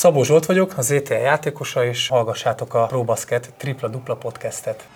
Szabó Zsolt vagyok, az ETL játékosa, és hallgassátok a ProBasket tripla-dupla podcastet.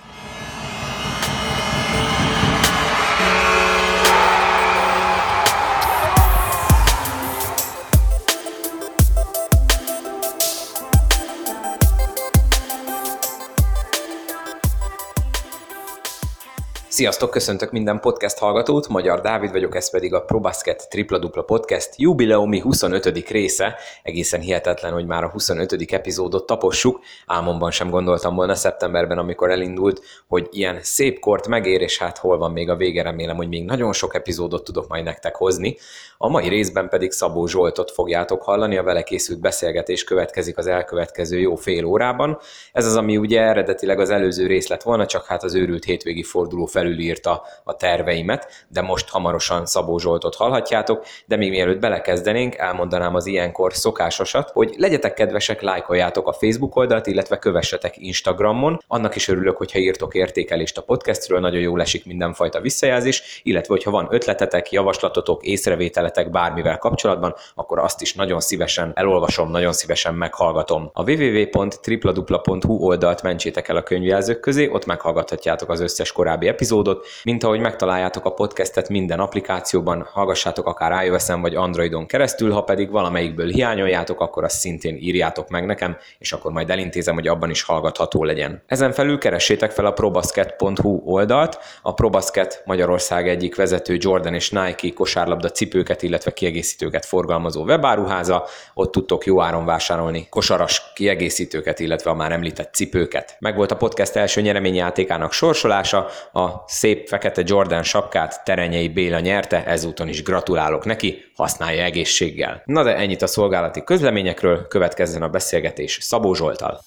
Sziasztok, köszöntök minden podcast hallgatót, Magyar Dávid vagyok, ez pedig a ProBasket Tripla Dupla Podcast jubileumi 25. része. Egészen hihetetlen, hogy már a 25. epizódot tapossuk. Álmomban sem gondoltam volna szeptemberben, amikor elindult, hogy ilyen szép kort megér, és hát hol van még a vége, remélem, hogy még nagyon sok epizódot tudok majd nektek hozni. A mai részben pedig Szabó Zsoltot fogjátok hallani, a vele készült beszélgetés következik az elkövetkező jó fél órában. Ez az, ami ugye eredetileg az előző rész lett volna, csak hát az őrült hétvégi forduló fel felülírta a terveimet, de most hamarosan Szabó Zsoltot hallhatjátok, de még mielőtt belekezdenénk, elmondanám az ilyenkor szokásosat, hogy legyetek kedvesek, lájkoljátok a Facebook oldalt, illetve kövessetek Instagramon. Annak is örülök, hogyha írtok értékelést a podcastről, nagyon jól esik mindenfajta visszajelzés, illetve hogyha van ötletetek, javaslatotok, észrevételetek bármivel kapcsolatban, akkor azt is nagyon szívesen elolvasom, nagyon szívesen meghallgatom. A www.tripladupla.hu oldalt mentsétek el a könyvjelzők közé, ott meghallgathatjátok az összes korábbi epizódot, epizódot, mint ahogy megtaláljátok a podcastet minden applikációban, hallgassátok akár iOS-en vagy Androidon keresztül, ha pedig valamelyikből hiányoljátok, akkor azt szintén írjátok meg nekem, és akkor majd elintézem, hogy abban is hallgatható legyen. Ezen felül keressétek fel a probasket.hu oldalt, a Probasket Magyarország egyik vezető Jordan és Nike kosárlabda cipőket, illetve kiegészítőket forgalmazó webáruháza, ott tudtok jó áron vásárolni kosaras kiegészítőket, illetve a már említett cipőket. Megvolt a podcast első nyereményjátékának sorsolása, a szép fekete Jordan sapkát Terenyei Béla nyerte, ezúton is gratulálok neki, használja egészséggel. Na de ennyit a szolgálati közleményekről, következzen a beszélgetés Szabó Zsoltal.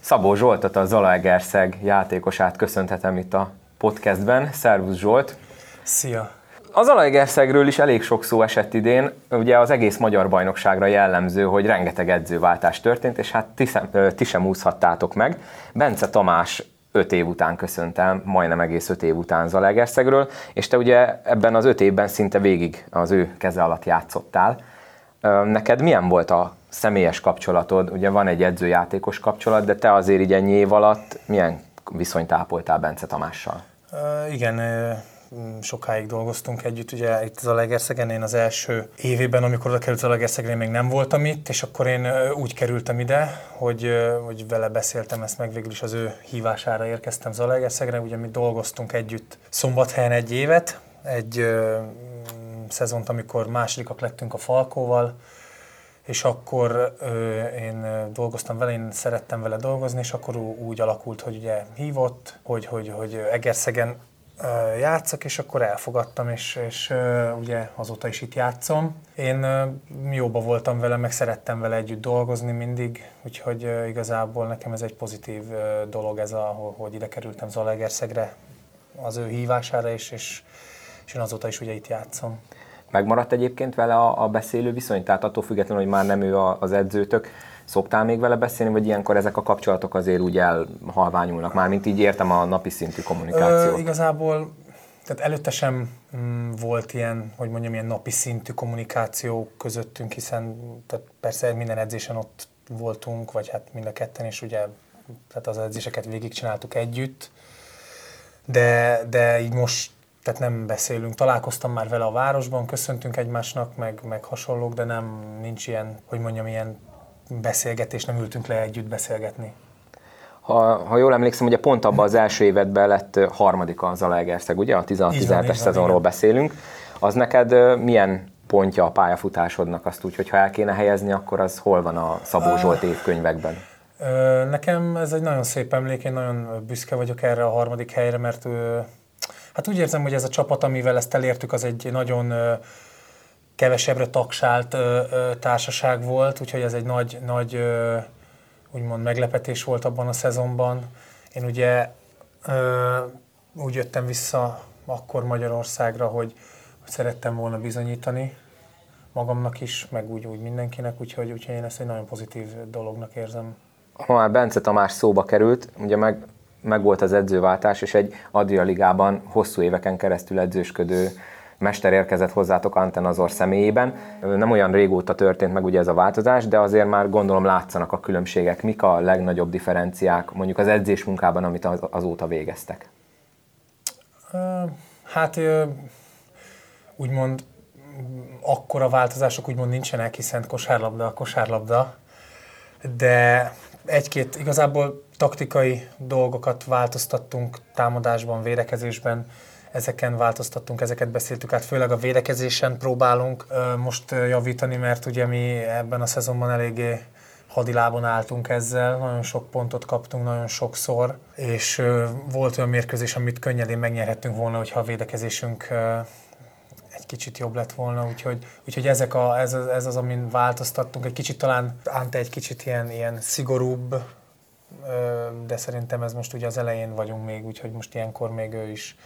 Szabó Zsoltot, a Zalaegerszeg játékosát köszönhetem itt a podcastben. Szervusz Zsolt! Szia! Az Zalaegerszegről is elég sok szó esett idén. Ugye az egész magyar bajnokságra jellemző, hogy rengeteg edzőváltás történt, és hát ti sem, ti sem úszhattátok meg. Bence Tamás öt év után köszönt el, majdnem egész öt év után Zalegerszegről, és te ugye ebben az öt évben szinte végig az ő keze alatt játszottál. Neked milyen volt a személyes kapcsolatod? Ugye van egy edzőjátékos kapcsolat, de te azért így ennyi év alatt milyen viszonyt ápoltál Bence Tamással? Uh, igen, sokáig dolgoztunk együtt, ugye itt az Legerszegen, én az első évében, amikor oda került Legerszegre, én még nem voltam itt, és akkor én úgy kerültem ide, hogy, hogy vele beszéltem ezt meg, végül is az ő hívására érkeztem Zalaegerszegre, ugye mi dolgoztunk együtt Szombathelyen egy évet, egy ö, szezont, amikor másodikak lettünk a Falkóval, és akkor ö, én dolgoztam vele, én szerettem vele dolgozni, és akkor úgy alakult, hogy ugye hívott, hogy, hogy, hogy Egerszegen játszak, és akkor elfogadtam, és, és ugye azóta is itt játszom. Én jóba voltam vele, meg szerettem vele együtt dolgozni mindig, úgyhogy igazából nekem ez egy pozitív dolog ez, a, hogy ide kerültem Zalaegerszegre az ő hívására, és, és, és én azóta is ugye itt játszom. Megmaradt egyébként vele a, a beszélő viszony? Tehát attól függetlenül, hogy már nem ő az edzőtök, Szoktál még vele beszélni, vagy ilyenkor ezek a kapcsolatok azért úgy elhalványulnak? Már mint így értem a napi szintű kommunikációt. Ö, igazából tehát előtte sem mm, volt ilyen, hogy mondjam, ilyen napi szintű kommunikáció közöttünk, hiszen tehát persze minden edzésen ott voltunk, vagy hát mind a ketten is ugye, tehát az edzéseket végigcsináltuk együtt, de, de így most tehát nem beszélünk. Találkoztam már vele a városban, köszöntünk egymásnak, meg, meg hasonlók, de nem, nincs ilyen, hogy mondjam, ilyen beszélgetés, nem ültünk le együtt beszélgetni. Ha, ha jól emlékszem, ugye pont abban az első évedben lett harmadik a Zalaegerszeg, ugye? A 16-17-es szezonról igen. beszélünk. Az neked milyen pontja a pályafutásodnak azt úgy, hogy ha el kéne helyezni, akkor az hol van a Szabó Zsolt évkönyvekben? Nekem ez egy nagyon szép emlék, én nagyon büszke vagyok erre a harmadik helyre, mert hát úgy érzem, hogy ez a csapat, amivel ezt elértük, az egy nagyon kevesebbre tagsált ö, ö, társaság volt, úgyhogy ez egy nagy, nagy ö, úgymond meglepetés volt abban a szezonban. Én ugye ö, úgy jöttem vissza akkor Magyarországra, hogy, hogy szerettem volna bizonyítani magamnak is, meg úgy, úgy mindenkinek, úgyhogy, úgyhogy én ezt egy nagyon pozitív dolognak érzem. Ha már Bence Tamás szóba került, ugye meg, meg volt az edzőváltás, és egy Adria Ligában hosszú éveken keresztül edzősködő mester érkezett hozzátok Antenazor személyében. Nem olyan régóta történt meg ugye ez a változás, de azért már gondolom látszanak a különbségek. Mik a legnagyobb differenciák mondjuk az edzés munkában, amit azóta végeztek? Hát úgymond akkora változások úgymond nincsenek, hiszen kosárlabda a kosárlabda, de egy-két igazából taktikai dolgokat változtattunk támadásban, védekezésben, ezeken változtattunk, ezeket beszéltük át, főleg a védekezésen próbálunk most javítani, mert ugye mi ebben a szezonban eléggé hadilábon álltunk ezzel, nagyon sok pontot kaptunk, nagyon sokszor, és volt olyan mérkőzés, amit könnyedén megnyerhettünk volna, hogyha a védekezésünk egy kicsit jobb lett volna, úgyhogy, úgyhogy ezek a, ez, az, ez az, amin változtattunk. Egy kicsit talán Ante egy kicsit ilyen, ilyen szigorúbb, de szerintem ez most ugye az elején vagyunk még, úgyhogy most ilyenkor még ő is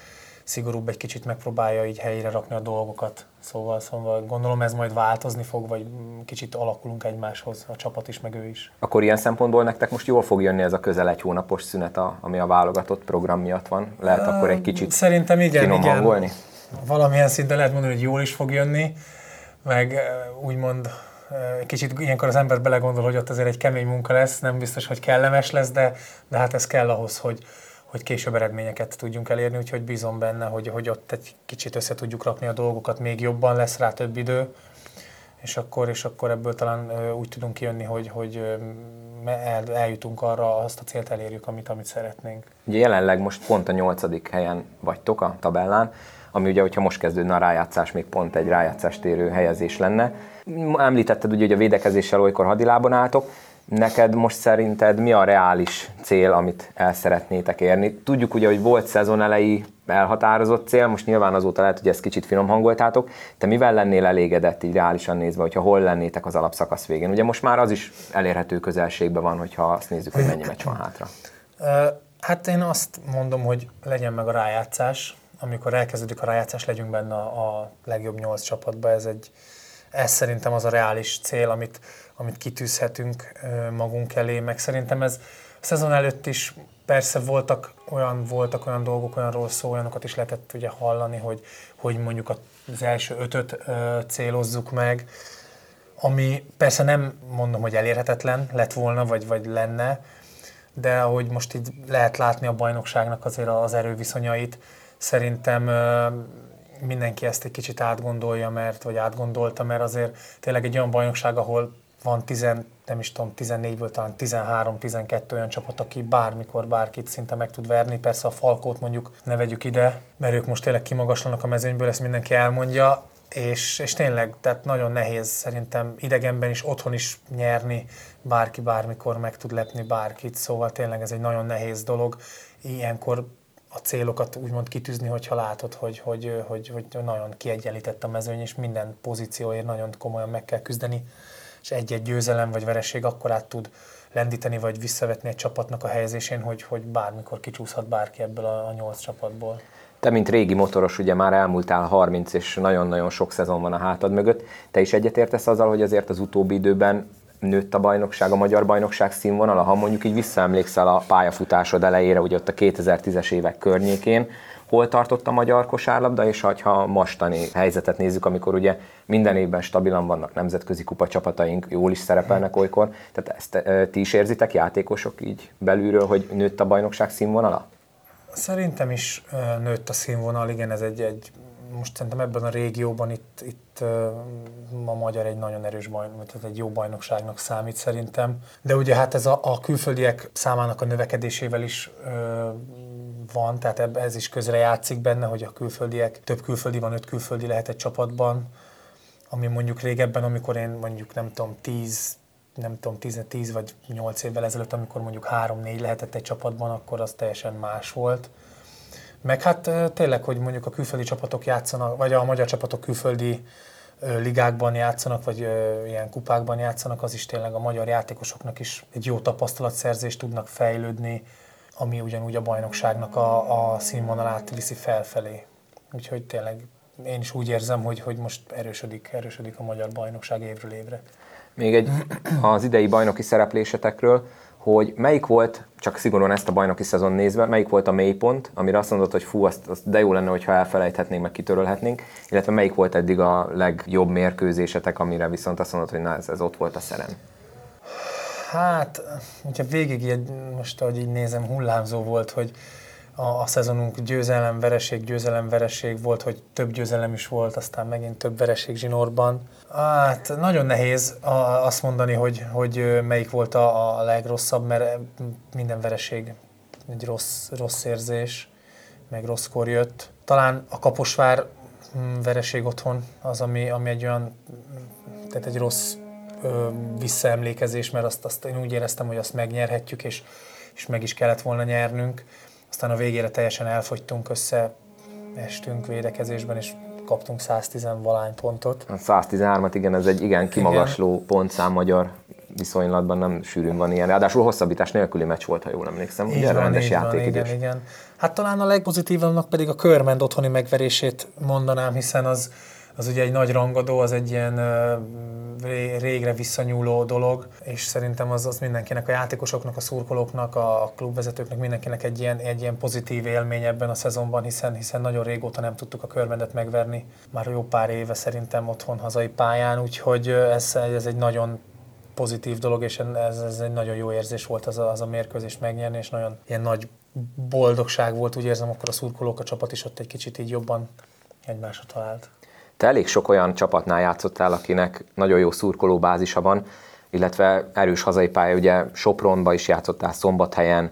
szigorúbb egy kicsit megpróbálja így helyére rakni a dolgokat. Szóval, szóval gondolom ez majd változni fog, vagy kicsit alakulunk egymáshoz, a csapat is, meg ő is. Akkor ilyen szempontból nektek most jól fog jönni ez a közel egy hónapos szünet, ami a válogatott program miatt van? Lehet akkor egy kicsit Szerintem igen, finom igen. hangolni? Valamilyen szinten lehet mondani, hogy jól is fog jönni, meg úgymond kicsit ilyenkor az ember belegondol, hogy ott azért egy kemény munka lesz, nem biztos, hogy kellemes lesz, de, de hát ez kell ahhoz, hogy, hogy később eredményeket tudjunk elérni, úgyhogy bízom benne, hogy, hogy ott egy kicsit össze tudjuk rakni a dolgokat, még jobban lesz rá több idő, és akkor, és akkor ebből talán úgy tudunk kijönni, hogy, hogy el, eljutunk arra, azt a célt elérjük, amit, amit szeretnénk. Ugye jelenleg most pont a nyolcadik helyen vagytok a tabellán, ami ugye, hogyha most kezdődne a rájátszás, még pont egy rájátszást érő helyezés lenne. Említetted ugye, hogy a védekezéssel olykor hadilában álltok, Neked most szerinted mi a reális cél, amit el szeretnétek érni? Tudjuk ugye, hogy volt szezon elejé elhatározott cél, most nyilván azóta lehet, hogy ezt kicsit finom hangoltátok. Te mivel lennél elégedett így reálisan nézve, hogyha hol lennétek az alapszakasz végén? Ugye most már az is elérhető közelségben van, hogyha azt nézzük, hogy mennyi meccs van hátra. Hát én azt mondom, hogy legyen meg a rájátszás. Amikor elkezdődik a rájátszás, legyünk benne a, legjobb nyolc csapatba. Ez, egy, ez szerintem az a reális cél, amit, amit kitűzhetünk magunk elé, meg szerintem ez a szezon előtt is persze voltak olyan, voltak olyan dolgok, olyan rossz szó, olyanokat is lehetett ugye hallani, hogy, hogy mondjuk az első ötöt ö, célozzuk meg, ami persze nem mondom, hogy elérhetetlen lett volna, vagy, vagy lenne, de ahogy most így lehet látni a bajnokságnak azért az erőviszonyait, szerintem ö, mindenki ezt egy kicsit átgondolja, mert, vagy átgondolta, mert azért tényleg egy olyan bajnokság, ahol van 10, nem is tudom, 14-ből talán 13-12 olyan csapat, aki bármikor bárkit szinte meg tud verni. Persze a Falkót mondjuk ne vegyük ide, mert ők most tényleg kimagaslanak a mezőnyből, ezt mindenki elmondja, és, és tényleg, tehát nagyon nehéz szerintem idegenben is, otthon is nyerni, bárki bármikor meg tud lepni bárkit, szóval tényleg ez egy nagyon nehéz dolog. Ilyenkor a célokat úgymond kitűzni, hogyha látod, hogy, hogy, hogy, hogy nagyon kiegyenlített a mezőny, és minden pozícióért nagyon komolyan meg kell küzdeni és egy-egy győzelem vagy vereség akkor át tud lendíteni vagy visszavetni egy csapatnak a helyezésén, hogy, hogy bármikor kicsúszhat bárki ebből a, a nyolc csapatból. Te, mint régi motoros, ugye már elmúltál 30, és nagyon-nagyon sok szezon van a hátad mögött. Te is egyetértesz azzal, hogy azért az utóbbi időben nőtt a bajnokság, a magyar bajnokság színvonala, ha mondjuk így visszaemlékszel a pályafutásod elejére, ugye ott a 2010-es évek környékén, hol tartott a magyar kosárlabda, és ha mostani helyzetet nézzük, amikor ugye minden évben stabilan vannak nemzetközi kupa csapataink, jól is szerepelnek olykor, tehát ezt ti is érzitek játékosok így belülről, hogy nőtt a bajnokság színvonala? Szerintem is nőtt a színvonal, igen, ez egy, egy most szerintem ebben a régióban itt, itt a magyar egy nagyon erős bajnok, tehát egy jó bajnokságnak számít szerintem. De ugye hát ez a, a külföldiek számának a növekedésével is van, tehát ez is közre játszik benne, hogy a külföldiek, több külföldi van, öt külföldi lehet egy csapatban, ami mondjuk régebben, amikor én mondjuk nem tudom, 10 nem tudom, 10, 10 vagy 8 évvel ezelőtt, amikor mondjuk 3-4 lehetett egy csapatban, akkor az teljesen más volt. Meg hát tényleg, hogy mondjuk a külföldi csapatok játszanak, vagy a magyar csapatok külföldi ligákban játszanak, vagy ilyen kupákban játszanak, az is tényleg a magyar játékosoknak is egy jó tapasztalatszerzést tudnak fejlődni, ami ugyanúgy a bajnokságnak a, a színvonalát viszi felfelé. Úgyhogy tényleg én is úgy érzem, hogy, hogy most erősödik, erősödik a magyar bajnokság évről évre. Még egy az idei bajnoki szereplésetekről, hogy melyik volt, csak szigorúan ezt a bajnoki szezon nézve, melyik volt a mélypont, amire azt mondod, hogy fú, azt, azt de jó lenne, hogyha elfelejthetnénk, meg kitörölhetnénk, illetve melyik volt eddig a legjobb mérkőzésetek, amire viszont azt mondod, hogy na, ez, ez ott volt a szerem. Hát, hogyha végig most, ahogy így nézem, hullámzó volt, hogy a, a szezonunk győzelem, vereség, győzelem, vereség volt, hogy több győzelem is volt, aztán megint több vereség zsinórban. Hát nagyon nehéz azt mondani, hogy, hogy melyik volt a, a legrosszabb, mert minden vereség egy rossz, rossz érzés, meg rosszkor jött. Talán a Kaposvár mm, vereség otthon az, ami, ami egy olyan, tehát egy rossz ö, visszaemlékezés, mert azt, azt én úgy éreztem, hogy azt megnyerhetjük, és, és meg is kellett volna nyernünk. Aztán a végére teljesen elfogytunk össze, estünk védekezésben, és kaptunk 110 valány pontot. A 113-at, igen, ez egy igen kimagasló igen. pontszám magyar viszonylatban nem sűrűn van ilyen. Ráadásul hosszabbítás nélküli meccs volt, ha jól emlékszem. Így Ugye van, rendes játék igen, igen. Hát talán a legpozitívabbnak pedig a Körmend otthoni megverését mondanám, hiszen az, az ugye egy nagy rangadó, az egy ilyen régre visszanyúló dolog, és szerintem az, az mindenkinek, a játékosoknak, a szurkolóknak, a klubvezetőknek, mindenkinek egy ilyen, egy ilyen pozitív élmény ebben a szezonban, hiszen, hiszen nagyon régóta nem tudtuk a körmendet megverni, már jó pár éve szerintem otthon hazai pályán, úgyhogy ez, ez egy nagyon pozitív dolog, és ez, ez egy nagyon jó érzés volt az a, az a mérkőzés megnyerni, és nagyon ilyen nagy boldogság volt, úgy érzem, akkor a szurkolók, a csapat is ott egy kicsit így jobban egymásra talált. Te elég sok olyan csapatnál játszottál, akinek nagyon jó szurkoló bázisa van, illetve erős hazai pálya, ugye Sopronba is játszottál, Szombathelyen,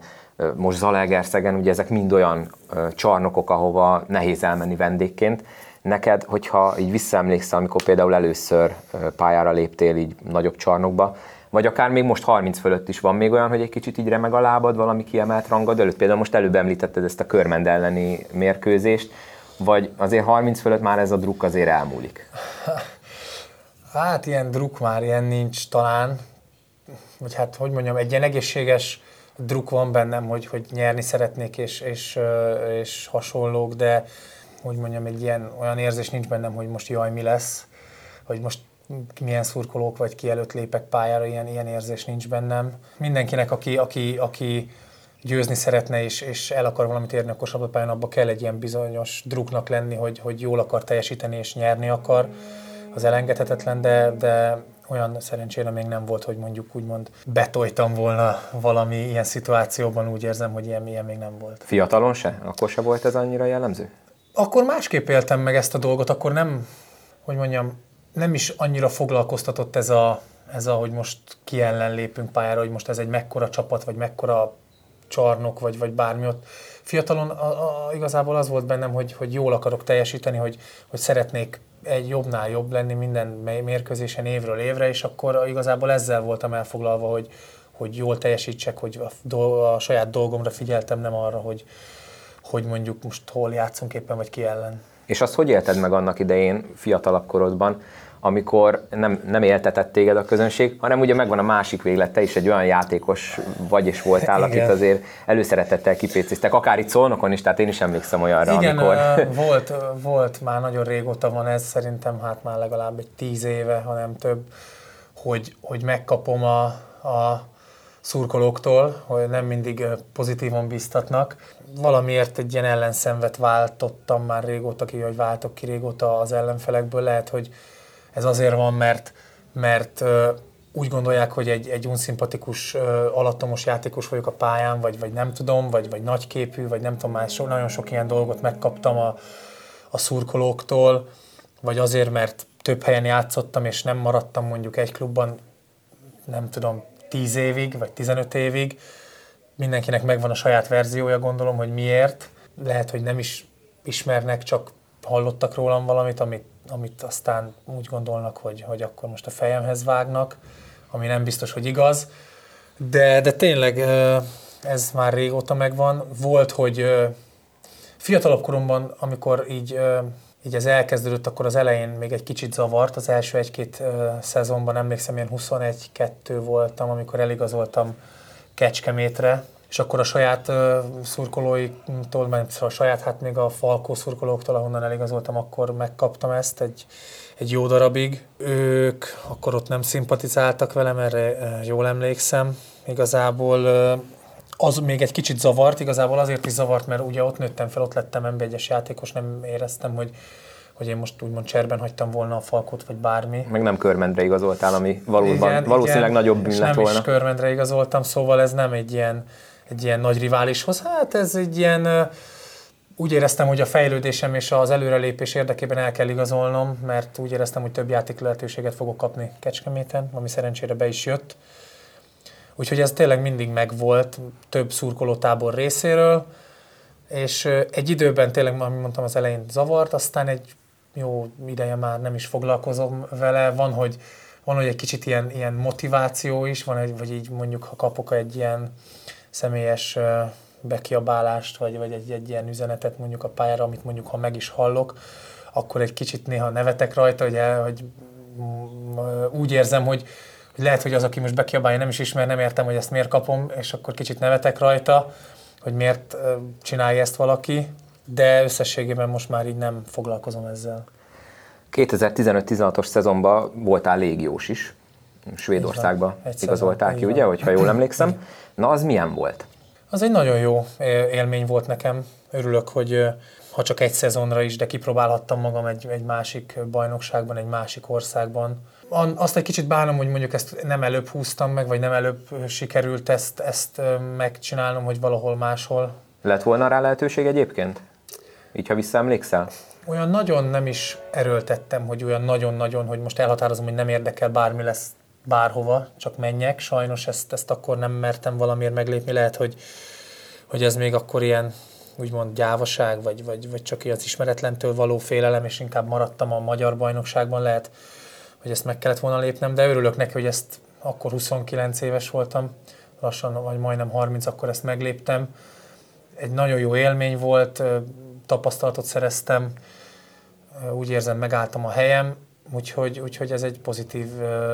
most Zalaegerszegen, ugye ezek mind olyan csarnokok, ahova nehéz elmenni vendégként. Neked, hogyha így visszaemlékszel, amikor például először pályára léptél így nagyobb csarnokba, vagy akár még most 30 fölött is van még olyan, hogy egy kicsit így remeg a lábad valami kiemelt rangad előtt. Például most előbb említetted ezt a körmend elleni mérkőzést, vagy azért 30 fölött már ez a druk azért elmúlik? Hát ilyen druk már ilyen nincs talán, vagy hát hogy mondjam, egy ilyen egészséges druk van bennem, hogy, hogy nyerni szeretnék és, és, és hasonlók, de hogy mondjam, egy ilyen olyan érzés nincs bennem, hogy most jaj, mi lesz, hogy most milyen szurkolók vagy ki előtt lépek pályára, ilyen, ilyen érzés nincs bennem. Mindenkinek, aki, aki, aki győzni szeretne és, és el akar valamit érni a kosabdapályán, abba kell egy ilyen bizonyos druknak lenni, hogy, hogy jól akar teljesíteni és nyerni akar. Az elengedhetetlen, de, de olyan szerencsére még nem volt, hogy mondjuk úgymond betoltam volna valami ilyen szituációban, úgy érzem, hogy ilyen, ilyen még nem volt. Fiatalon se? Akkor se volt ez annyira jellemző? Akkor másképp éltem meg ezt a dolgot, akkor nem, hogy mondjam, nem is annyira foglalkoztatott ez a, ez a, hogy most ki ellen lépünk pályára, hogy most ez egy mekkora csapat, vagy mekkora csarnok, vagy, vagy bármi ott. Fiatalon a, a, igazából az volt bennem, hogy, hogy jól akarok teljesíteni, hogy, hogy szeretnék egy jobbnál jobb lenni minden mérkőzésen évről évre, és akkor igazából ezzel voltam elfoglalva, hogy, hogy jól teljesítsek, hogy a, a saját dolgomra figyeltem, nem arra, hogy, hogy mondjuk most hol játszunk éppen, vagy ki ellen. És azt hogy élted meg annak idején, fiatalabb korodban, amikor nem, nem éltetett téged a közönség, hanem ugye megvan a másik véglet, te is egy olyan játékos vagy és voltál, akit azért előszeretettel kipécéztek, akár itt szolnokon is, tehát én is emlékszem olyanra, Igen, amikor... volt, volt, már nagyon régóta van ez, szerintem hát már legalább egy tíz éve, ha nem több, hogy, hogy megkapom a, a szurkolóktól, hogy nem mindig pozitívan biztatnak. Valamiért egy ilyen ellenszenvet váltottam már régóta ki, vagy váltok ki régóta az ellenfelekből. Lehet, hogy ez azért van, mert, mert úgy gondolják, hogy egy, egy unszimpatikus, alattomos játékos vagyok a pályán, vagy, vagy nem tudom, vagy, vagy nagyképű, vagy nem tudom, már so, nagyon sok ilyen dolgot megkaptam a, a szurkolóktól, vagy azért, mert több helyen játszottam, és nem maradtam mondjuk egy klubban, nem tudom, 10 évig, vagy 15 évig. Mindenkinek megvan a saját verziója, gondolom, hogy miért. Lehet, hogy nem is ismernek, csak hallottak rólam valamit, amit amit aztán úgy gondolnak, hogy, hogy akkor most a fejemhez vágnak, ami nem biztos, hogy igaz. De, de tényleg ez már régóta megvan. Volt, hogy fiatalabb koromban, amikor így, így ez elkezdődött, akkor az elején még egy kicsit zavart. Az első egy-két szezonban emlékszem, ilyen 21-2 voltam, amikor eligazoltam Kecskemétre, és akkor a saját uh, szurkolóitól, mert a saját, hát még a Falkó szurkolóktól, ahonnan eligazoltam, akkor megkaptam ezt egy, egy jó darabig. Ők akkor ott nem szimpatizáltak velem, erre uh, jól emlékszem, igazából az még egy kicsit zavart, igazából azért is zavart, mert ugye ott nőttem fel, ott lettem nb játékos, nem éreztem, hogy, hogy én most úgymond cserben hagytam volna a falkot, vagy bármi. Meg nem körmendre igazoltál, ami valóban, igen, valószínűleg igen, nagyobb bűn lett nem volna. is körmendre igazoltam, szóval ez nem egy ilyen, egy ilyen nagy riválishoz. Hát ez egy ilyen, úgy éreztem, hogy a fejlődésem és az előrelépés érdekében el kell igazolnom, mert úgy éreztem, hogy több játék lehetőséget fogok kapni Kecskeméten, ami szerencsére be is jött. Úgyhogy ez tényleg mindig megvolt több szurkolótábor részéről, és egy időben tényleg, amit mondtam az elején, zavart, aztán egy jó ideje már nem is foglalkozom vele. Van, hogy, van, hogy egy kicsit ilyen, ilyen motiváció is, van, egy, vagy így mondjuk, ha kapok egy ilyen személyes bekiabálást, vagy, vagy egy, egy ilyen üzenetet mondjuk a pályára, amit mondjuk, ha meg is hallok, akkor egy kicsit néha nevetek rajta, hogy, hogy úgy érzem, hogy, hogy lehet, hogy az, aki most bekiabálja, nem is ismer, nem értem, hogy ezt miért kapom, és akkor kicsit nevetek rajta, hogy miért csinálja ezt valaki, de összességében most már így nem foglalkozom ezzel. 2015-16-os szezonban voltál légiós is, Svédországba igazolták ki, ugye, hogyha jól emlékszem. Na, az milyen volt? Az egy nagyon jó élmény volt nekem. Örülök, hogy ha csak egy szezonra is, de kipróbálhattam magam egy, egy másik bajnokságban, egy másik országban. Azt egy kicsit bánom, hogy mondjuk ezt nem előbb húztam meg, vagy nem előbb sikerült ezt, ezt megcsinálnom, hogy valahol máshol. Lett volna rá lehetőség egyébként? Így, ha visszaemlékszel? Olyan nagyon nem is erőltettem, hogy olyan nagyon-nagyon, hogy most elhatározom, hogy nem érdekel, bármi lesz bárhova, csak menjek. Sajnos ezt, ezt akkor nem mertem valamiért meglépni. Lehet, hogy, hogy ez még akkor ilyen úgymond gyávaság, vagy, vagy, vagy csak az ismeretlentől való félelem, és inkább maradtam a magyar bajnokságban, lehet, hogy ezt meg kellett volna lépnem, de örülök neki, hogy ezt akkor 29 éves voltam, lassan, vagy majdnem 30, akkor ezt megléptem. Egy nagyon jó élmény volt, tapasztalatot szereztem, úgy érzem, megálltam a helyem, Úgyhogy, úgyhogy ez egy pozitív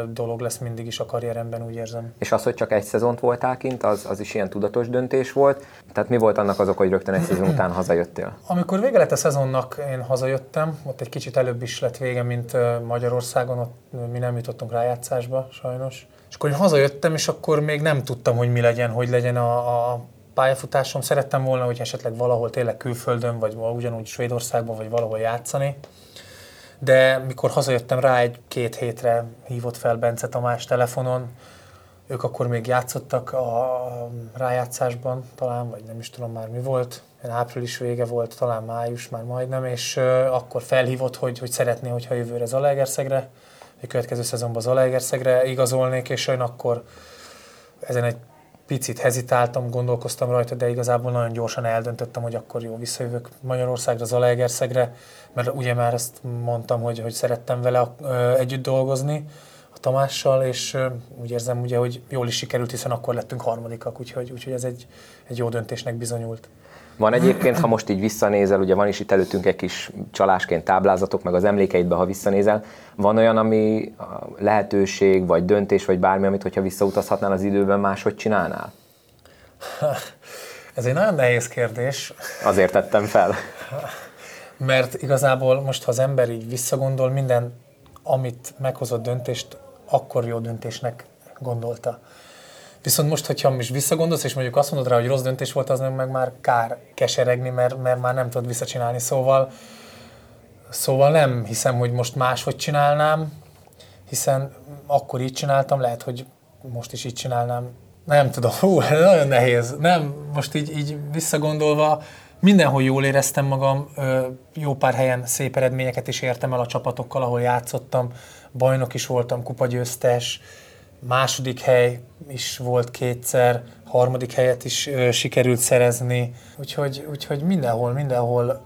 dolog lesz mindig is a karrieremben, úgy érzem. És az, hogy csak egy szezont voltál kint, az, az is ilyen tudatos döntés volt. Tehát mi volt annak azok, hogy rögtön egy szezon után hazajöttél? Amikor vége lett a szezonnak, én hazajöttem, ott egy kicsit előbb is lett vége, mint Magyarországon, ott mi nem jutottunk rájátszásba sajnos. És akkor én hazajöttem, és akkor még nem tudtam, hogy mi legyen, hogy legyen a, a pályafutásom. Szerettem volna, hogy esetleg valahol tényleg külföldön, vagy ugyanúgy Svédországban, vagy valahol játszani de mikor hazajöttem rá egy-két hétre hívott fel Bence Tamás telefonon, ők akkor még játszottak a rájátszásban talán, vagy nem is tudom már mi volt, április vége volt, talán május már majdnem, és akkor felhívott, hogy, hogy szeretné, hogyha jövőre Zalaegerszegre, a következő szezonban Zalaegerszegre igazolnék, és én akkor ezen egy picit hezitáltam, gondolkoztam rajta, de igazából nagyon gyorsan eldöntöttem, hogy akkor jó, visszajövök Magyarországra, Zalaegerszegre, mert ugye már ezt mondtam, hogy, hogy szerettem vele együtt dolgozni a Tamással, és úgy érzem, ugye, hogy jól is sikerült, hiszen akkor lettünk harmadikak, úgyhogy, úgyhogy ez egy, egy jó döntésnek bizonyult. Van egyébként, ha most így visszanézel, ugye van is itt előttünk egy kis csalásként táblázatok, meg az emlékeidbe, ha visszanézel, van olyan, ami lehetőség, vagy döntés, vagy bármi, amit hogyha visszautazhatnál az időben, máshogy csinálnál? Ez egy nagyon nehéz kérdés. Azért tettem fel. Mert igazából most, ha az ember így visszagondol, minden, amit meghozott döntést, akkor jó döntésnek gondolta. Viszont most, hogyha is visszagondolsz, és mondjuk azt mondod rá, hogy rossz döntés volt, az meg már kár keseregni, mert, mert már nem tudod visszacsinálni. Szóval, szóval nem hiszem, hogy most máshogy csinálnám, hiszen akkor így csináltam, lehet, hogy most is így csinálnám. Nem tudom, hú, nagyon nehéz. Nem, most így, így visszagondolva, mindenhol jól éreztem magam, jó pár helyen szép eredményeket is értem el a csapatokkal, ahol játszottam, bajnok is voltam, kupagyőztes, második hely is volt kétszer, harmadik helyet is ö, sikerült szerezni, úgyhogy, úgyhogy mindenhol, mindenhol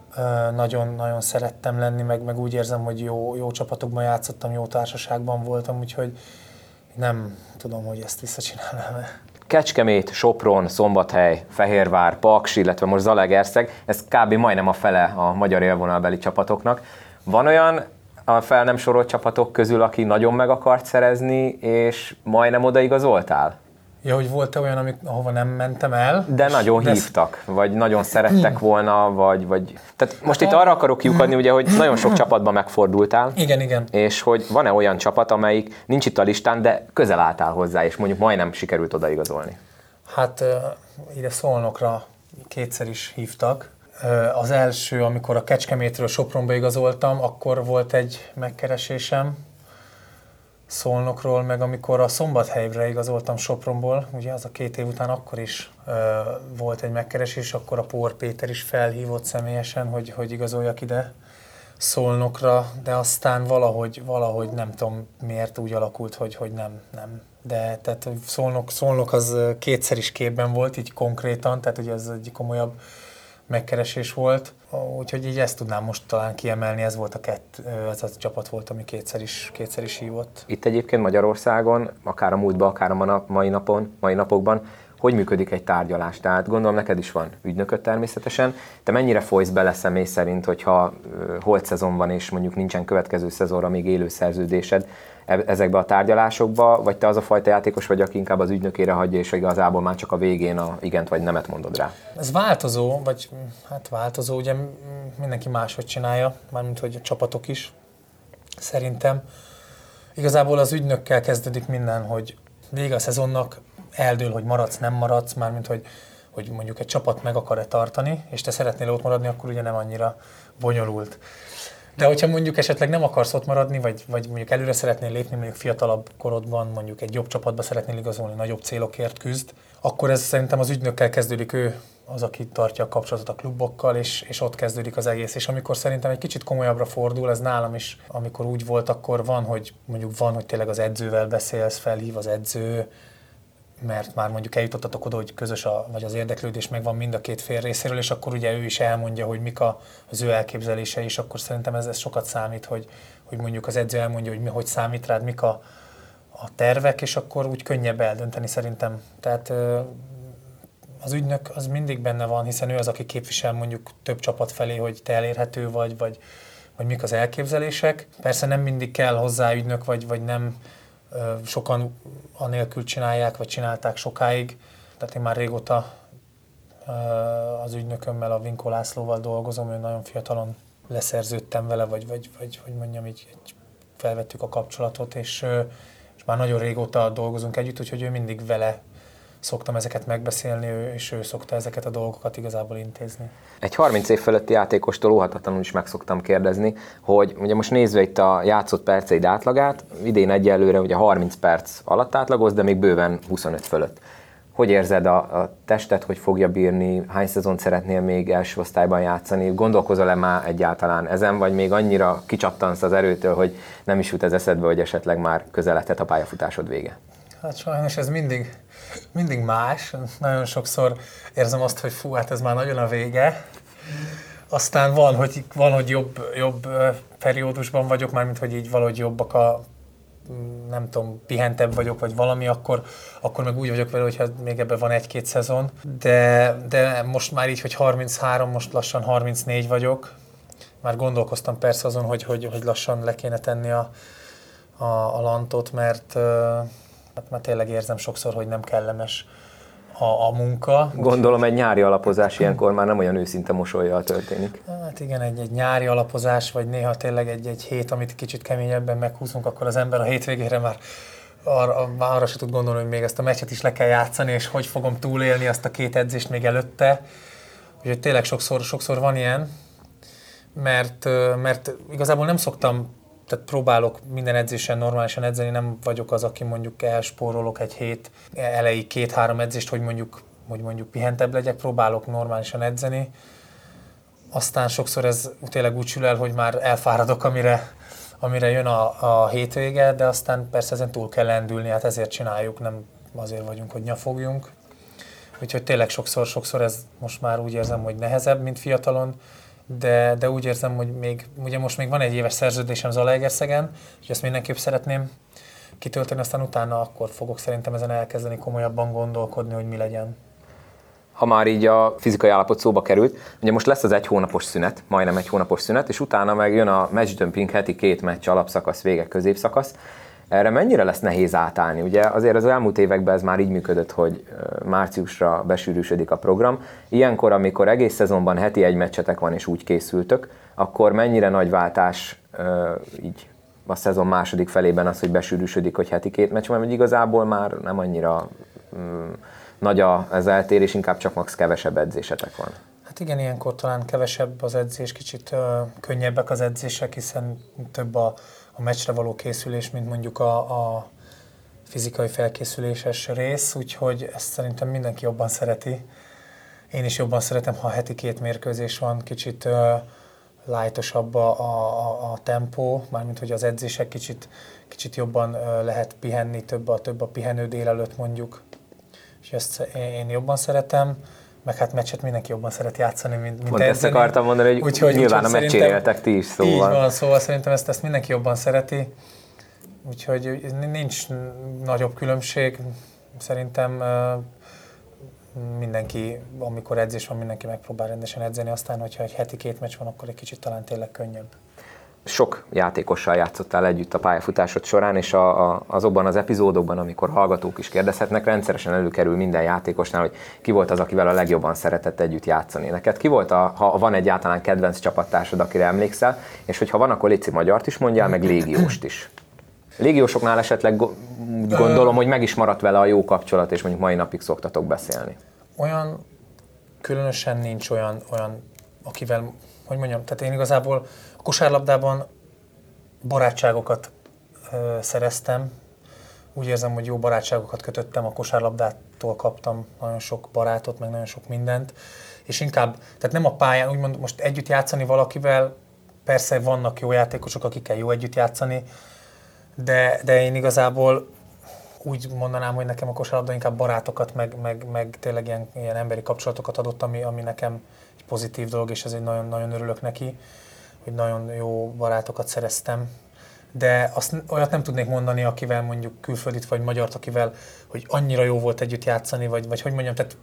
nagyon-nagyon szerettem lenni, meg, meg úgy érzem, hogy jó, jó csapatokban játszottam, jó társaságban voltam, úgyhogy nem tudom, hogy ezt visszacsinálnám-e. Kecskemét, Sopron, Szombathely, Fehérvár, Paks, illetve most Zalaegerszeg, ez kb. majdnem a fele a magyar élvonalbeli csapatoknak. Van olyan a fel nem sorolt csapatok közül, aki nagyon meg akart szerezni, és majdnem odaigazoltál? Ja, hogy volt-e olyan, amik, ahova nem mentem el? De nagyon de hívtak, vagy nagyon szerettek volna, vagy, vagy... Tehát most itt arra akarok kiukadni, ugye, hogy nagyon sok csapatban megfordultál. Igen, igen. És hogy van-e olyan csapat, amelyik nincs itt a listán, de közel álltál hozzá, és mondjuk majdnem sikerült odaigazolni? Hát ide Szolnokra kétszer is hívtak. Az első, amikor a Kecskemétről Sopronba igazoltam, akkor volt egy megkeresésem, Szolnokról, meg amikor a Szombathelyre igazoltam Sopronból, ugye az a két év után akkor is ö, volt egy megkeresés, akkor a Pór Péter is felhívott személyesen, hogy, hogy igazoljak ide Szolnokra, de aztán valahogy, valahogy nem tudom miért úgy alakult, hogy, hogy nem, nem. De tehát Szolnok, Szolnok az kétszer is képben volt, így konkrétan, tehát ugye ez egy komolyabb megkeresés volt. Úgyhogy így ezt tudnám most talán kiemelni, ez volt a kett, ez a csapat volt, ami kétszer is, kétszer is hívott. Itt egyébként Magyarországon, akár a múltban, akár a mai napon, mai napokban, hogy működik egy tárgyalás? Tehát gondolom neked is van ügynököt természetesen. Te mennyire folysz bele személy szerint, hogyha holt szezon van, és mondjuk nincsen következő szezonra még élő szerződésed, ezekbe a tárgyalásokba, vagy te az a fajta játékos vagy, aki inkább az ügynökére hagyja, és igazából már csak a végén a igent vagy nemet mondod rá? Ez változó, vagy hát változó, ugye mindenki máshogy csinálja, mármint hogy a csapatok is, szerintem. Igazából az ügynökkel kezdődik minden, hogy vége a szezonnak eldől, hogy maradsz, nem maradsz, mármint hogy, hogy mondjuk egy csapat meg akar-e tartani, és te szeretnél ott maradni, akkor ugye nem annyira bonyolult. De hogyha mondjuk esetleg nem akarsz ott maradni, vagy, vagy mondjuk előre szeretnél lépni, mondjuk fiatalabb korodban, mondjuk egy jobb csapatba szeretnél igazolni, nagyobb célokért küzd, akkor ez szerintem az ügynökkel kezdődik ő, az, aki tartja a kapcsolatot a klubokkal, és, és ott kezdődik az egész. És amikor szerintem egy kicsit komolyabbra fordul, ez nálam is, amikor úgy volt, akkor van, hogy mondjuk van, hogy tényleg az edzővel beszélsz, felhív az edző, mert már mondjuk eljutottatok oda, hogy közös a, vagy az érdeklődés megvan mind a két fél részéről, és akkor ugye ő is elmondja, hogy mik a, az ő elképzelése, és akkor szerintem ez, ez sokat számít, hogy, hogy mondjuk az edző elmondja, hogy mi, hogy számít rád, mik a, a tervek, és akkor úgy könnyebb eldönteni szerintem. Tehát az ügynök az mindig benne van, hiszen ő az, aki képvisel mondjuk több csapat felé, hogy te elérhető vagy, vagy, vagy mik az elképzelések. Persze nem mindig kell hozzá ügynök, vagy, vagy nem sokan anélkül csinálják, vagy csinálták sokáig. Tehát én már régóta az ügynökömmel, a Vinkó Lászlóval dolgozom, ő nagyon fiatalon leszerződtem vele, vagy, vagy, vagy hogy mondjam, így, így felvettük a kapcsolatot, és, és már nagyon régóta dolgozunk együtt, úgyhogy ő mindig vele szoktam ezeket megbeszélni, és ő szokta ezeket a dolgokat igazából intézni. Egy 30 év fölötti játékostól óhatatlanul is meg szoktam kérdezni, hogy ugye most nézve itt a játszott perceid átlagát, idén egyelőre ugye 30 perc alatt átlagoz, de még bőven 25 fölött. Hogy érzed a, a testet, hogy fogja bírni, hány szezont szeretnél még első osztályban játszani? Gondolkozol-e már egyáltalán ezen, vagy még annyira kicsattansz az erőtől, hogy nem is jut ez eszedbe, hogy esetleg már közeledhet a pályafutásod vége? Hát sajnos ez mindig, mindig más. Nagyon sokszor érzem azt, hogy fú, hát ez már nagyon a vége. Aztán van, hogy, van, hogy jobb, jobb periódusban vagyok, mármint hogy így valahogy jobbak a nem tudom, pihentebb vagyok, vagy valami, akkor, akkor meg úgy vagyok vele, hogy még ebben van egy-két szezon. De, de most már így, hogy 33, most lassan 34 vagyok. Már gondolkoztam persze azon, hogy, hogy, hogy lassan le kéne tenni a, a, a lantot, mert Hát már tényleg érzem sokszor, hogy nem kellemes a, a munka. Gondolom egy nyári alapozás ilyenkor már nem olyan őszinte mosolyjal történik. Hát igen, egy, egy nyári alapozás, vagy néha tényleg egy, egy hét, amit kicsit keményebben meghúzunk, akkor az ember a hétvégére már arra, arra se tud gondolni, hogy még ezt a meccset is le kell játszani, és hogy fogom túlélni azt a két edzést még előtte. Úgyhogy tényleg sokszor, sokszor van ilyen, mert, mert igazából nem szoktam tehát próbálok minden edzésen normálisan edzeni, nem vagyok az, aki mondjuk elspórolok egy hét elejé két-három edzést, hogy mondjuk, hogy mondjuk pihentebb legyek, próbálok normálisan edzeni. Aztán sokszor ez tényleg úgy sül el, hogy már elfáradok, amire, amire jön a, a hétvége, de aztán persze ezen túl kell lendülni, hát ezért csináljuk, nem azért vagyunk, hogy nyafogjunk. Úgyhogy tényleg sokszor, sokszor ez most már úgy érzem, hogy nehezebb, mint fiatalon, de, de úgy érzem, hogy még, ugye most még van egy éves szerződésem Zalaegerszegen, és ezt mindenképp szeretném kitölteni, aztán utána akkor fogok szerintem ezen elkezdeni komolyabban gondolkodni, hogy mi legyen. Ha már így a fizikai állapot szóba került, ugye most lesz az egy hónapos szünet, majdnem egy hónapos szünet, és utána meg jön a match dumping heti két meccs alapszakasz, vége középszakasz. Erre mennyire lesz nehéz átállni? Ugye azért az elmúlt években ez már így működött, hogy márciusra besűrűsödik a program. Ilyenkor, amikor egész szezonban heti egy meccsetek van és úgy készültök, akkor mennyire nagy váltás így a szezon második felében az, hogy besűrűsödik, hogy heti két meccs van, vagy igazából már nem annyira mm, nagy az eltérés, inkább csak max kevesebb edzésetek van. Hát igen, ilyenkor talán kevesebb az edzés, kicsit ö, könnyebbek az edzések, hiszen több a, a meccsre való készülés, mint mondjuk a, a fizikai felkészüléses rész, úgyhogy ezt szerintem mindenki jobban szereti. Én is jobban szeretem, ha heti két mérkőzés van, kicsit ö, lájtosabb a, a, a tempó, mármint hogy az edzések kicsit, kicsit jobban ö, lehet pihenni, több a, több a pihenő délelőtt mondjuk, és ezt én jobban szeretem meg hát meccset mindenki jobban szeret játszani, mint, mint Pont ezt akartam mondani, hogy úgyhogy, nyilván úgyhogy a meccsére éltek ti is, szóval. Így van, szóval szerintem ezt, ezt mindenki jobban szereti, úgyhogy nincs nagyobb különbség. Szerintem mindenki, amikor edzés van, mindenki megpróbál rendesen edzeni, aztán, hogyha egy heti két meccs van, akkor egy kicsit talán tényleg könnyebb sok játékossal játszottál együtt a pályafutásod során, és a, a, azokban az epizódokban, amikor hallgatók is kérdezhetnek, rendszeresen előkerül minden játékosnál, hogy ki volt az, akivel a legjobban szeretett együtt játszani. Neked ki volt, a, ha van egyáltalán kedvenc csapattársad, akire emlékszel, és hogyha van, akkor Léci Magyart is mondjál, meg Légióst is. Légiósoknál esetleg gondolom, hogy meg is maradt vele a jó kapcsolat, és mondjuk mai napig szoktatok beszélni. Olyan különösen nincs olyan, olyan akivel, hogy mondjam, tehát én igazából a kosárlabdában barátságokat ö, szereztem. Úgy érzem, hogy jó barátságokat kötöttem, a kosárlabdától kaptam nagyon sok barátot, meg nagyon sok mindent. És inkább, tehát nem a pályán, úgymond most együtt játszani valakivel, persze vannak jó játékosok, akikkel jó együtt játszani, de, de én igazából úgy mondanám, hogy nekem a kosárlabda inkább barátokat, meg, meg, meg tényleg ilyen, ilyen emberi kapcsolatokat adott, ami, ami nekem egy pozitív dolog, és ezért nagyon, nagyon örülök neki hogy nagyon jó barátokat szereztem, de azt olyat nem tudnék mondani, akivel mondjuk külföldit vagy magyart, akivel, hogy annyira jó volt együtt játszani, vagy, vagy hogy mondjam, tehát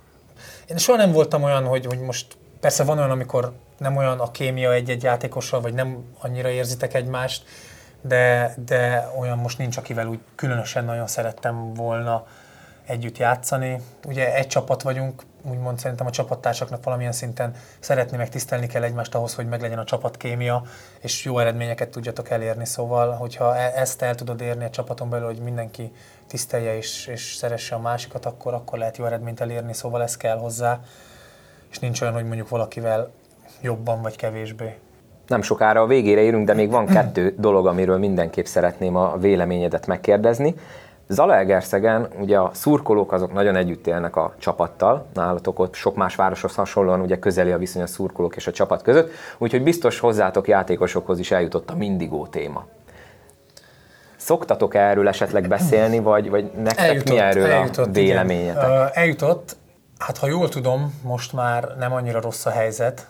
én soha nem voltam olyan, hogy, hogy most persze van olyan, amikor nem olyan a kémia egy-egy játékossal, vagy nem annyira érzitek egymást, de, de olyan most nincs, akivel úgy különösen nagyon szerettem volna együtt játszani. Ugye egy csapat vagyunk, úgymond szerintem a csapattársaknak valamilyen szinten szeretni meg tisztelni kell egymást ahhoz, hogy meglegyen a csapatkémia, és jó eredményeket tudjatok elérni. Szóval, hogyha e- ezt el tudod érni a csapaton belül, hogy mindenki tisztelje és, és szeresse a másikat, akkor, akkor lehet jó eredményt elérni, szóval ez kell hozzá. És nincs olyan, hogy mondjuk valakivel jobban vagy kevésbé. Nem sokára a végére érünk, de még van kettő dolog, amiről mindenképp szeretném a véleményedet megkérdezni. Zalaegerszegen ugye a szurkolók azok nagyon együtt élnek a csapattal, nálatok ott sok más városhoz hasonlóan ugye közeli a viszony a szurkolók és a csapat között, úgyhogy biztos hozzátok játékosokhoz is eljutott a mindigó téma. Szoktatok -e erről esetleg beszélni, vagy, vagy nektek eljutott, mi erről eljutott, a véleményetek? Igen. Eljutott, hát ha jól tudom, most már nem annyira rossz a helyzet,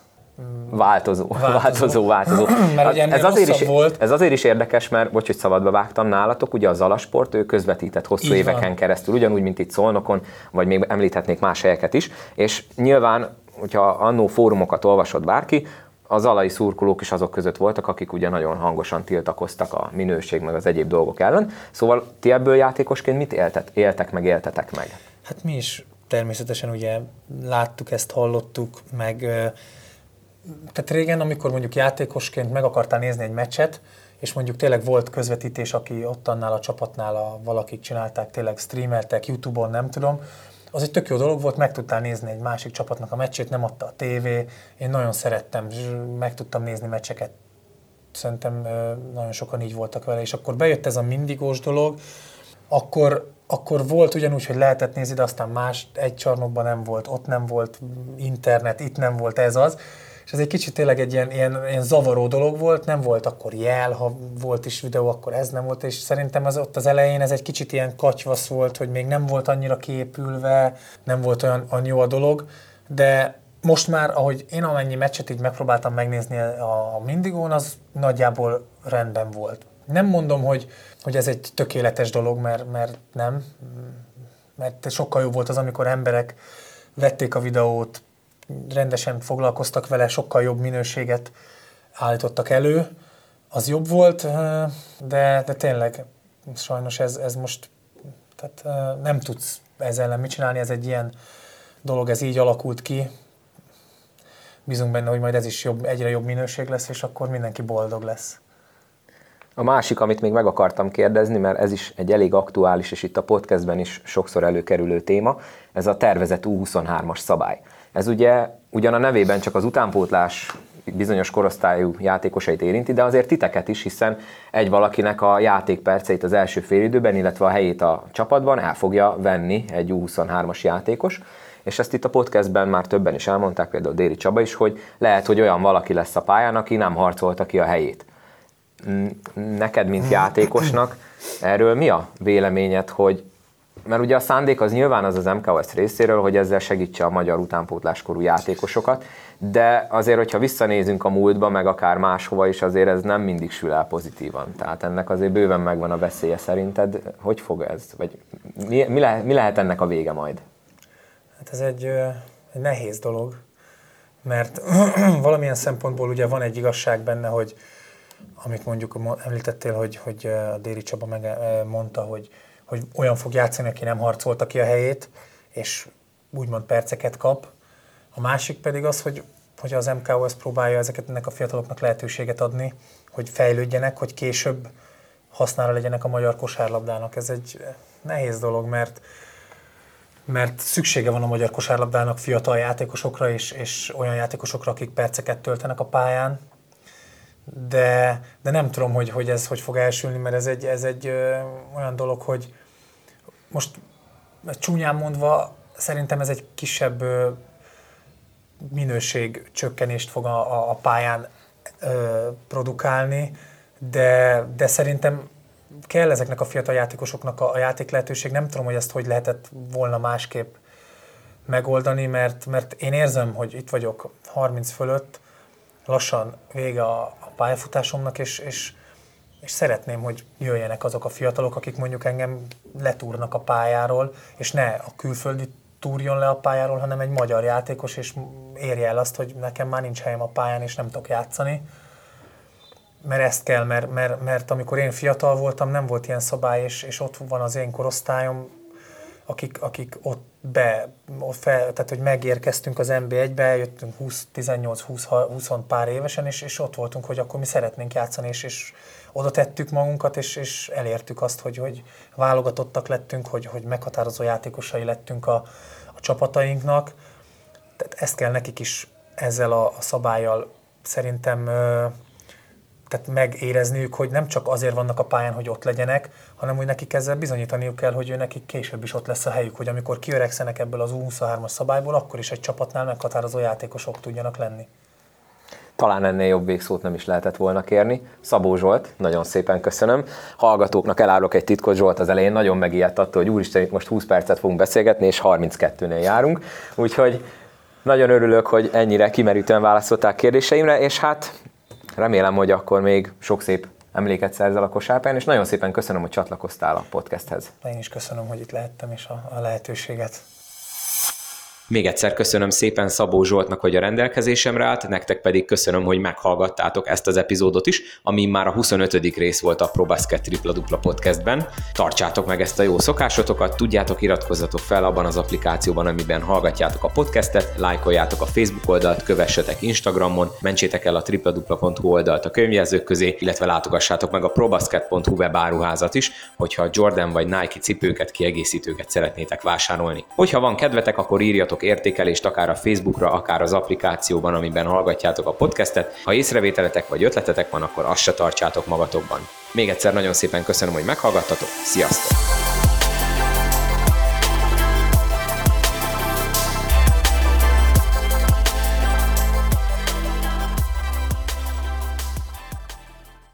Változó, változó, változó. mert hát ez, azért is, volt. ez azért is érdekes, mert, bocs, hogy szabadba vágtam nálatok, ugye a Zalasport, ő közvetített hosszú Így éveken van. keresztül, ugyanúgy, mint itt Szolnokon, vagy még említhetnék más helyeket is, és nyilván, hogyha annó fórumokat olvasott bárki, az alai szurkolók is azok között voltak, akik ugye nagyon hangosan tiltakoztak a minőség meg az egyéb dolgok ellen. Szóval ti ebből játékosként mit éltet, éltek meg, éltetek meg? Hát mi is természetesen ugye láttuk ezt, hallottuk, meg tehát régen, amikor mondjuk játékosként meg akartál nézni egy meccset, és mondjuk tényleg volt közvetítés, aki ott annál a csapatnál a valakik csinálták, tényleg streameltek, Youtube-on, nem tudom, az egy tök jó dolog volt, meg tudtál nézni egy másik csapatnak a meccsét, nem adta a tévé, én nagyon szerettem, meg tudtam nézni meccseket, szerintem nagyon sokan így voltak vele, és akkor bejött ez a mindigós dolog, akkor, akkor volt ugyanúgy, hogy lehetett nézni, de aztán más, egy csarnokban nem volt, ott nem volt internet, itt nem volt ez az, és ez egy kicsit tényleg egy ilyen, ilyen, ilyen zavaró dolog volt, nem volt akkor jel, ha volt is videó, akkor ez nem volt, és szerintem az ott az elején ez egy kicsit ilyen katyvasz volt, hogy még nem volt annyira képülve, nem volt olyan, olyan jó a dolog, de most már, ahogy én amennyi meccset így megpróbáltam megnézni a Mindigón, az nagyjából rendben volt. Nem mondom, hogy, hogy ez egy tökéletes dolog, mert, mert nem, mert sokkal jobb volt az, amikor emberek vették a videót, rendesen foglalkoztak vele, sokkal jobb minőséget állítottak elő, az jobb volt, de, de tényleg sajnos ez, ez most tehát nem tudsz ezzel ellen mit csinálni, ez egy ilyen dolog, ez így alakult ki. Bízunk benne, hogy majd ez is jobb, egyre jobb minőség lesz, és akkor mindenki boldog lesz. A másik, amit még meg akartam kérdezni, mert ez is egy elég aktuális, és itt a podcastben is sokszor előkerülő téma, ez a tervezett U23-as szabály. Ez ugye ugyan a nevében csak az utánpótlás bizonyos korosztályú játékosait érinti, de azért titeket is, hiszen egy valakinek a játékperceit az első félidőben, illetve a helyét a csapatban el fogja venni egy U23-as játékos, és ezt itt a podcastben már többen is elmondták, például Déri Csaba is, hogy lehet, hogy olyan valaki lesz a pályán, aki nem harcolta ki a helyét. Neked, mint játékosnak, erről mi a véleményed, hogy mert ugye a szándék az nyilván az az MKS részéről, hogy ezzel segítse a magyar utánpótláskorú játékosokat, de azért, hogyha visszanézünk a múltba, meg akár máshova is, azért ez nem mindig sül el pozitívan. Tehát ennek azért bőven megvan a veszélye szerinted. Hogy fog ez? Vagy mi, mi, lehet, mi lehet ennek a vége majd? Hát ez egy, egy nehéz dolog, mert valamilyen szempontból ugye van egy igazság benne, hogy amit mondjuk említettél, hogy, hogy a Déri Csaba megmondta, hogy hogy olyan fog játszani, aki nem harcolta ki a helyét, és úgymond perceket kap. A másik pedig az, hogy, hogy az MKOS próbálja ezeket ennek a fiataloknak lehetőséget adni, hogy fejlődjenek, hogy később hasznára legyenek a magyar kosárlabdának. Ez egy nehéz dolog, mert mert szüksége van a magyar kosárlabdának fiatal játékosokra és, és olyan játékosokra, akik perceket töltenek a pályán, de, de nem tudom, hogy, hogy ez hogy fog elsülni, mert ez egy, ez egy ö, olyan dolog, hogy most csúnyán mondva szerintem ez egy kisebb ö, minőség csökkenést fog a, a pályán ö, produkálni, de, de szerintem kell ezeknek a fiatal játékosoknak a, a játék lehetőség. Nem tudom, hogy ezt hogy lehetett volna másképp megoldani, mert, mert én érzem, hogy itt vagyok 30 fölött, lassan vége a, pályafutásomnak, és, és, és szeretném, hogy jöjjenek azok a fiatalok, akik mondjuk engem letúrnak a pályáról, és ne a külföldi túrjon le a pályáról, hanem egy magyar játékos, és érje el azt, hogy nekem már nincs helyem a pályán, és nem tudok játszani. Mert ezt kell, mert, mert, mert amikor én fiatal voltam, nem volt ilyen szabály, és, és ott van az én korosztályom, akik, akik ott be, fel, tehát hogy megérkeztünk az NB1-be, jöttünk 18-20 pár évesen, és, és ott voltunk, hogy akkor mi szeretnénk játszani, és, és oda tettük magunkat, és, és elértük azt, hogy, hogy válogatottak lettünk, hogy, hogy meghatározó játékosai lettünk a, a csapatainknak. Tehát ezt kell nekik is ezzel a, a szabályjal szerintem tehát megérezniük, hogy nem csak azért vannak a pályán, hogy ott legyenek, hanem hogy nekik ezzel bizonyítaniuk kell, hogy ő nekik később is ott lesz a helyük, hogy amikor kiöregszenek ebből az U23-as szabályból, akkor is egy csapatnál meghatározó játékosok tudjanak lenni. Talán ennél jobb végszót nem is lehetett volna kérni. Szabó Zsolt, nagyon szépen köszönöm. Hallgatóknak elárulok egy titkot, Zsolt az elején nagyon megijedt attól, hogy úristen, itt most 20 percet fogunk beszélgetni, és 32-nél járunk. Úgyhogy nagyon örülök, hogy ennyire kimerítően válaszolták kérdéseimre, és hát remélem, hogy akkor még sok szép emléket szerzel a kosárpályán, és nagyon szépen köszönöm, hogy csatlakoztál a podcasthez. Én is köszönöm, hogy itt lehettem, és a, a lehetőséget. Még egyszer köszönöm szépen Szabó Zsoltnak, hogy a rendelkezésemre állt, nektek pedig köszönöm, hogy meghallgattátok ezt az epizódot is, ami már a 25. rész volt a ProBasket Tripla Dupla podcastben. Tartsátok meg ezt a jó szokásotokat, tudjátok, iratkozzatok fel abban az applikációban, amiben hallgatjátok a podcastet, lájkoljátok a Facebook oldalt, kövessetek Instagramon, mentsétek el a tripladupla.hu oldalt a könyvjelzők közé, illetve látogassátok meg a probasket.hu webáruházat is, hogyha Jordan vagy Nike cipőket, kiegészítőket szeretnétek vásárolni. Hogyha van kedvetek, akkor írjatok írjatok értékelést akár a Facebookra, akár az applikációban, amiben hallgatjátok a podcastet. Ha észrevételetek vagy ötletetek van, akkor azt se tartsátok magatokban. Még egyszer nagyon szépen köszönöm, hogy meghallgattatok. Sziasztok!